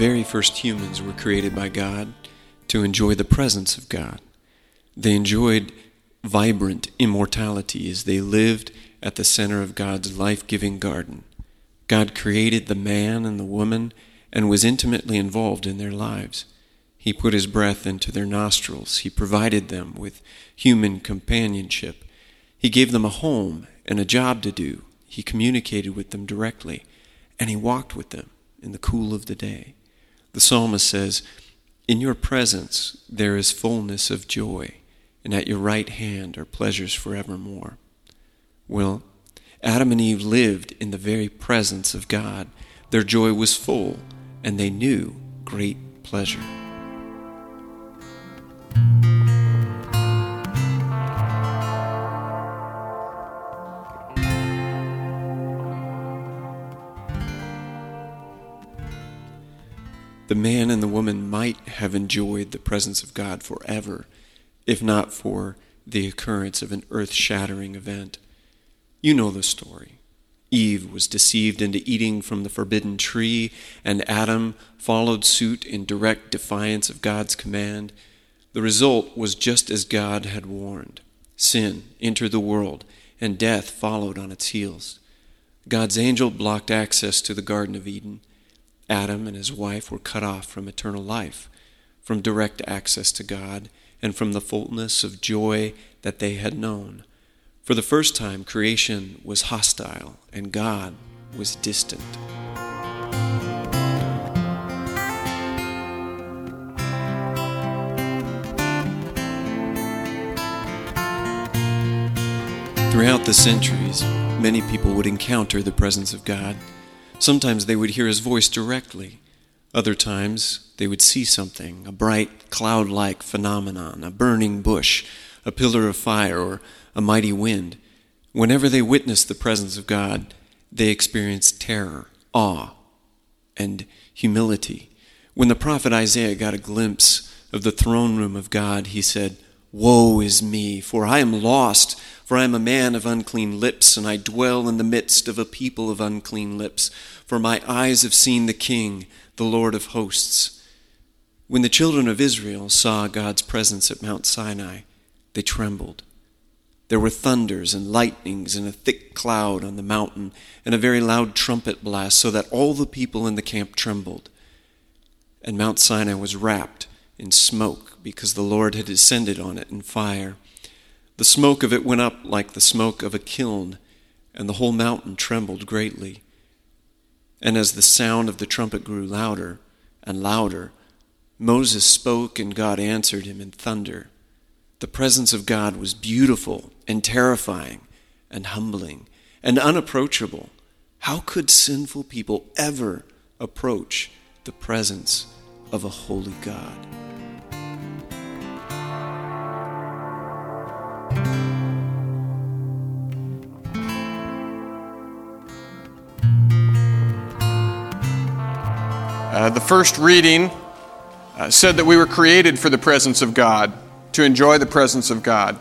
very first humans were created by God to enjoy the presence of God. They enjoyed vibrant immortality as they lived at the center of God's life giving garden. God created the man and the woman and was intimately involved in their lives. He put his breath into their nostrils. He provided them with human companionship. He gave them a home and a job to do. He communicated with them directly, and he walked with them in the cool of the day. The psalmist says, In your presence there is fullness of joy, and at your right hand are pleasures forevermore. Well, Adam and Eve lived in the very presence of God. Their joy was full, and they knew great pleasure. And the woman might have enjoyed the presence of God forever, if not for the occurrence of an earth shattering event. You know the story. Eve was deceived into eating from the forbidden tree, and Adam followed suit in direct defiance of God's command. The result was just as God had warned sin entered the world, and death followed on its heels. God's angel blocked access to the Garden of Eden. Adam and his wife were cut off from eternal life, from direct access to God, and from the fullness of joy that they had known. For the first time, creation was hostile and God was distant. Throughout the centuries, many people would encounter the presence of God. Sometimes they would hear his voice directly. Other times they would see something, a bright cloud like phenomenon, a burning bush, a pillar of fire, or a mighty wind. Whenever they witnessed the presence of God, they experienced terror, awe, and humility. When the prophet Isaiah got a glimpse of the throne room of God, he said, Woe is me, for I am lost, for I am a man of unclean lips, and I dwell in the midst of a people of unclean lips. For my eyes have seen the King, the Lord of hosts. When the children of Israel saw God's presence at Mount Sinai, they trembled. There were thunders and lightnings and a thick cloud on the mountain and a very loud trumpet blast, so that all the people in the camp trembled. And Mount Sinai was wrapped in smoke because the Lord had descended on it in fire. The smoke of it went up like the smoke of a kiln, and the whole mountain trembled greatly. And as the sound of the trumpet grew louder and louder, Moses spoke, and God answered him in thunder. The presence of God was beautiful and terrifying and humbling and unapproachable. How could sinful people ever approach the presence of a holy God? Uh, the first reading uh, said that we were created for the presence of God, to enjoy the presence of God.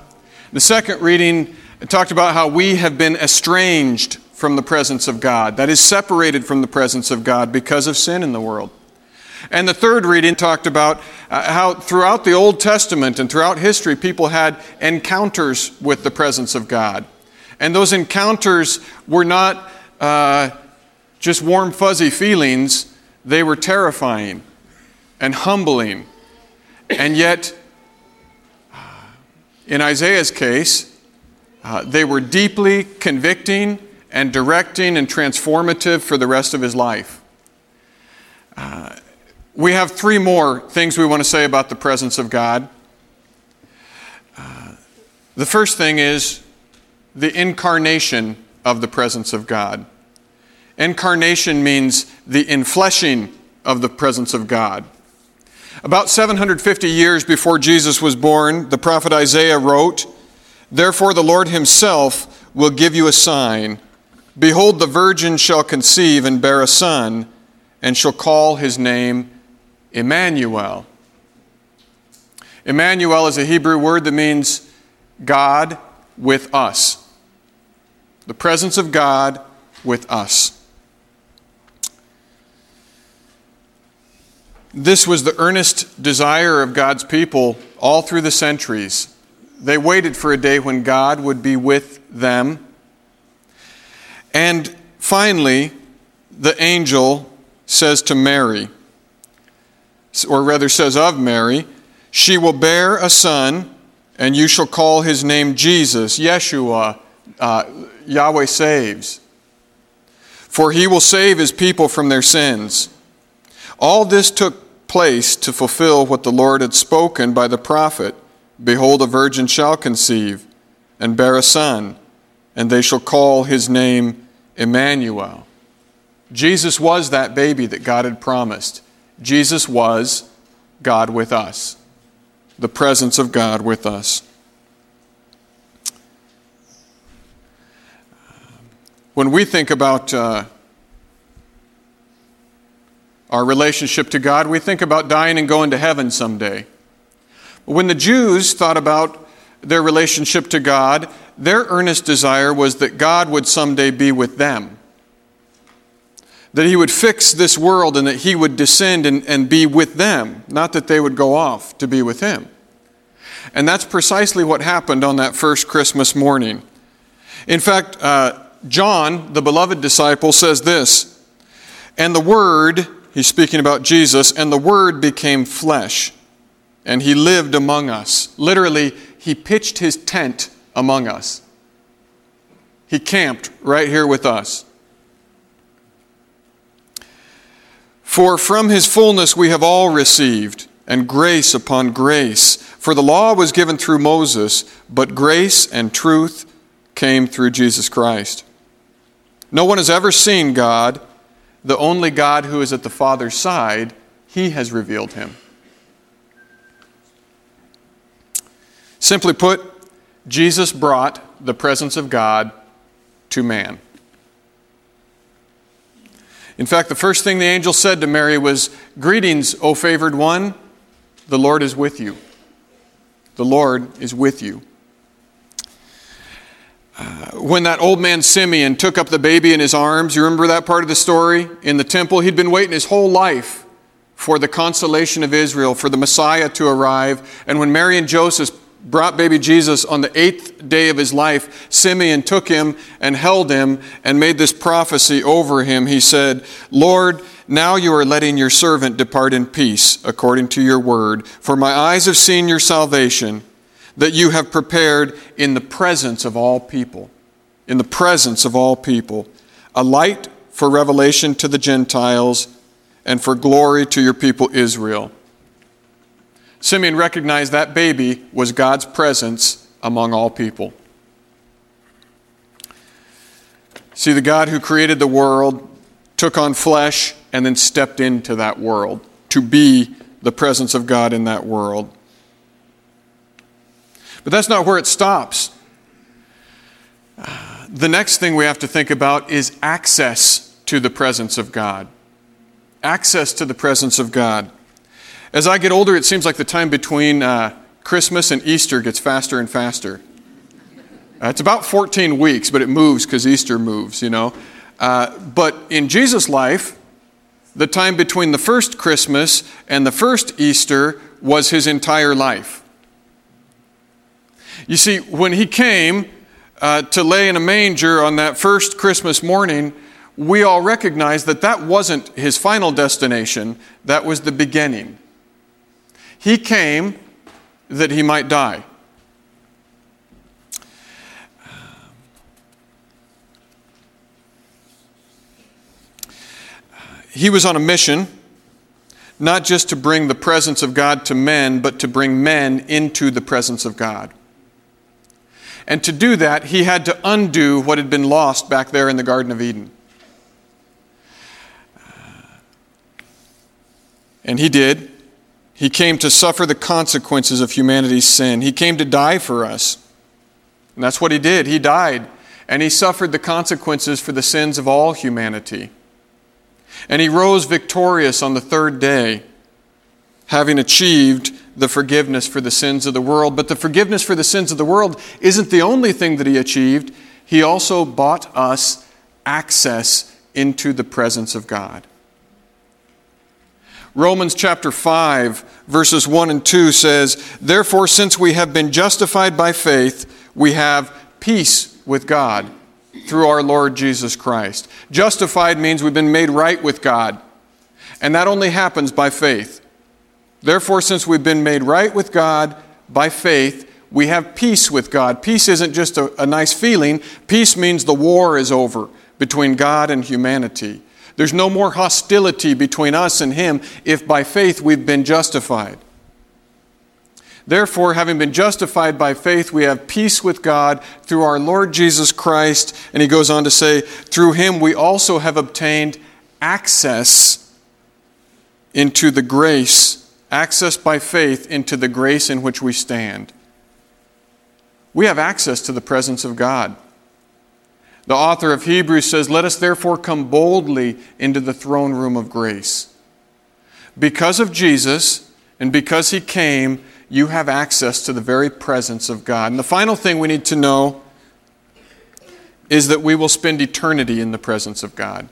The second reading talked about how we have been estranged from the presence of God, that is, separated from the presence of God because of sin in the world. And the third reading talked about uh, how throughout the Old Testament and throughout history, people had encounters with the presence of God. And those encounters were not uh, just warm, fuzzy feelings, they were terrifying and humbling. And yet, in Isaiah's case, uh, they were deeply convicting and directing and transformative for the rest of his life. Uh, we have three more things we want to say about the presence of God. Uh, the first thing is the incarnation of the presence of God. Incarnation means the infleshing of the presence of God. About 750 years before Jesus was born, the prophet Isaiah wrote, Therefore the Lord himself will give you a sign. Behold, the virgin shall conceive and bear a son, and shall call his name Emmanuel. Emmanuel is a Hebrew word that means God with us. The presence of God with us. This was the earnest desire of God's people all through the centuries. They waited for a day when God would be with them. And finally, the angel says to Mary, or rather says of Mary, She will bear a son, and you shall call his name Jesus, Yeshua, uh, Yahweh saves. For he will save his people from their sins. All this took place to fulfill what the Lord had spoken by the prophet Behold, a virgin shall conceive and bear a son, and they shall call his name Emmanuel. Jesus was that baby that God had promised. Jesus was God with us, the presence of God with us. When we think about uh, our relationship to God, we think about dying and going to heaven someday. When the Jews thought about their relationship to God, their earnest desire was that God would someday be with them. That He would fix this world and that He would descend and, and be with them, not that they would go off to be with Him. And that's precisely what happened on that first Christmas morning. In fact, uh, John, the beloved disciple, says this And the Word, he's speaking about Jesus, and the Word became flesh, and he lived among us. Literally, he pitched his tent among us. He camped right here with us. For from his fullness we have all received, and grace upon grace. For the law was given through Moses, but grace and truth came through Jesus Christ. No one has ever seen God. The only God who is at the Father's side, he has revealed him. Simply put, Jesus brought the presence of God to man. In fact, the first thing the angel said to Mary was, Greetings, O favored one, the Lord is with you. The Lord is with you when that old man Simeon took up the baby in his arms, you remember that part of the story? In the temple, he'd been waiting his whole life for the consolation of Israel, for the Messiah to arrive. And when Mary and Joseph brought baby Jesus on the eighth day of his life, Simeon took him and held him and made this prophecy over him. He said, Lord, now you are letting your servant depart in peace, according to your word. For my eyes have seen your salvation that you have prepared in the presence of all people. In the presence of all people. A light for revelation to the Gentiles and for glory to your people Israel. Simeon recognized that baby was God's presence among all people. See, the God who created the world took on flesh and then stepped into that world to be the presence of God in that world. But that's not where it stops. The next thing we have to think about is access to the presence of God. Access to the presence of God. As I get older, it seems like the time between uh, Christmas and Easter gets faster and faster. Uh, it's about 14 weeks, but it moves because Easter moves, you know. Uh, but in Jesus' life, the time between the first Christmas and the first Easter was his entire life. You see, when he came uh, to lay in a manger on that first Christmas morning, we all recognize that that wasn't his final destination, that was the beginning. He came that he might die. He was on a mission, not just to bring the presence of God to men, but to bring men into the presence of God. And to do that, he had to undo what had been lost back there in the Garden of Eden. And he did. He came to suffer the consequences of humanity's sin. He came to die for us. And that's what he did. He died. And he suffered the consequences for the sins of all humanity. And he rose victorious on the third day, having achieved the forgiveness for the sins of the world. But the forgiveness for the sins of the world isn't the only thing that he achieved. He also bought us access into the presence of God. Romans chapter 5, verses 1 and 2 says, Therefore, since we have been justified by faith, we have peace with God through our Lord Jesus Christ. Justified means we've been made right with God, and that only happens by faith. Therefore, since we've been made right with God by faith, we have peace with God. Peace isn't just a, a nice feeling, peace means the war is over between God and humanity. There's no more hostility between us and Him if by faith we've been justified. Therefore, having been justified by faith, we have peace with God through our Lord Jesus Christ. And he goes on to say, through him we also have obtained access into the grace, access by faith into the grace in which we stand. We have access to the presence of God. The author of Hebrews says, Let us therefore come boldly into the throne room of grace. Because of Jesus and because he came, you have access to the very presence of God. And the final thing we need to know is that we will spend eternity in the presence of God.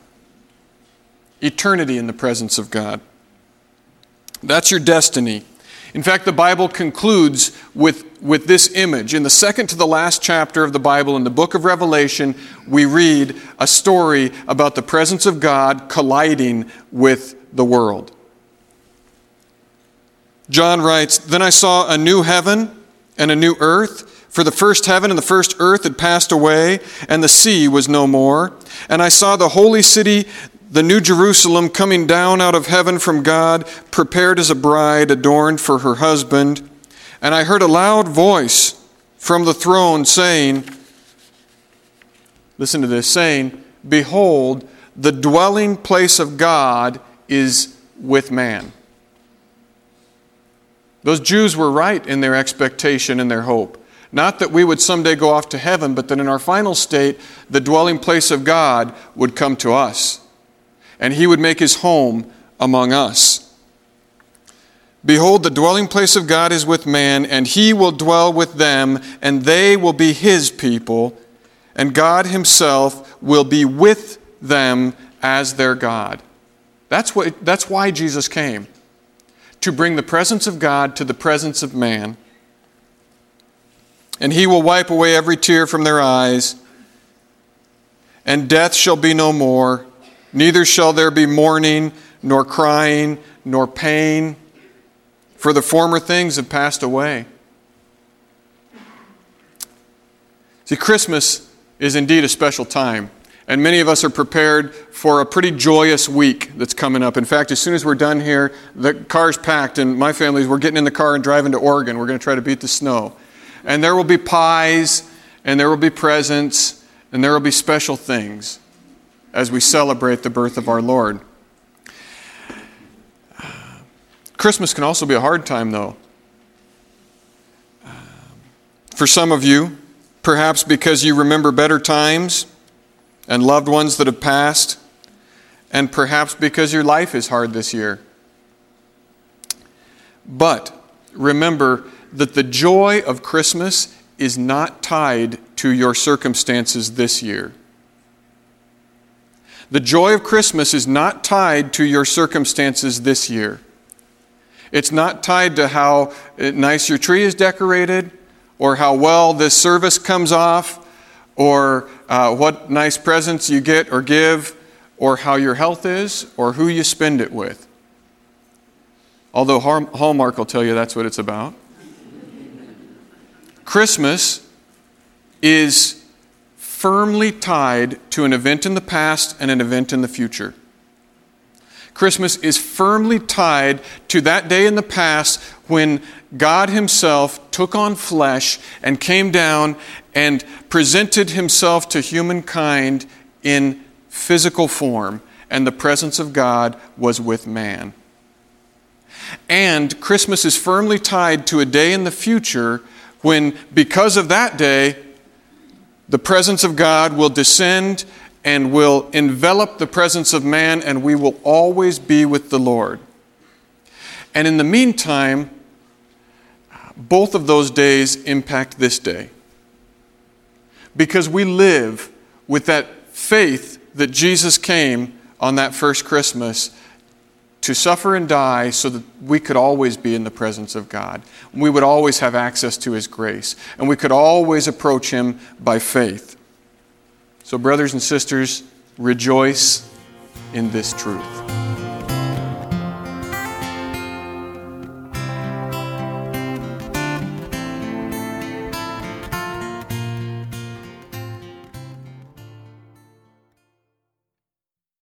Eternity in the presence of God. That's your destiny. In fact, the Bible concludes with, with this image. In the second to the last chapter of the Bible, in the book of Revelation, we read a story about the presence of God colliding with the world. John writes Then I saw a new heaven and a new earth, for the first heaven and the first earth had passed away, and the sea was no more. And I saw the holy city, the New Jerusalem coming down out of heaven from God, prepared as a bride adorned for her husband. And I heard a loud voice from the throne saying, Listen to this, saying, Behold, the dwelling place of God is with man. Those Jews were right in their expectation and their hope. Not that we would someday go off to heaven, but that in our final state, the dwelling place of God would come to us and he would make his home among us. Behold, the dwelling place of God is with man, and he will dwell with them, and they will be his people, and God himself will be with them as their God. That's, what, that's why Jesus came to bring the presence of God to the presence of man. And he will wipe away every tear from their eyes, and death shall be no more Neither shall there be mourning, nor crying, nor pain, for the former things have passed away. See, Christmas is indeed a special time. And many of us are prepared for a pretty joyous week that's coming up. In fact, as soon as we're done here, the car's packed, and my family's, we're getting in the car and driving to Oregon. We're going to try to beat the snow. And there will be pies, and there will be presents, and there will be special things as we celebrate the birth of our Lord. Christmas can also be a hard time, though. For some of you, perhaps because you remember better times and loved ones that have passed, and perhaps because your life is hard this year. But remember that the joy of Christmas is not tied to your circumstances this year. The joy of Christmas is not tied to your circumstances this year. It's not tied to how nice your tree is decorated, or how well this service comes off, or uh, what nice presents you get or give, or how your health is, or who you spend it with. Although Hallmark will tell you that's what it's about. Christmas is firmly tied to an event in the past and an event in the future. Christmas is firmly tied to that day in the past when God Himself took on flesh and came down and presented Himself to humankind in physical form, and the presence of God was with man. And Christmas is firmly tied to a day in the future when, because of that day, the presence of God will descend and will envelop the presence of man, and we will always be with the Lord. And in the meantime, both of those days impact this day. Because we live with that faith that Jesus came on that first Christmas to suffer and die so that we could always be in the presence of God. We would always have access to His grace, and we could always approach Him by faith. So, brothers and sisters, rejoice in this truth.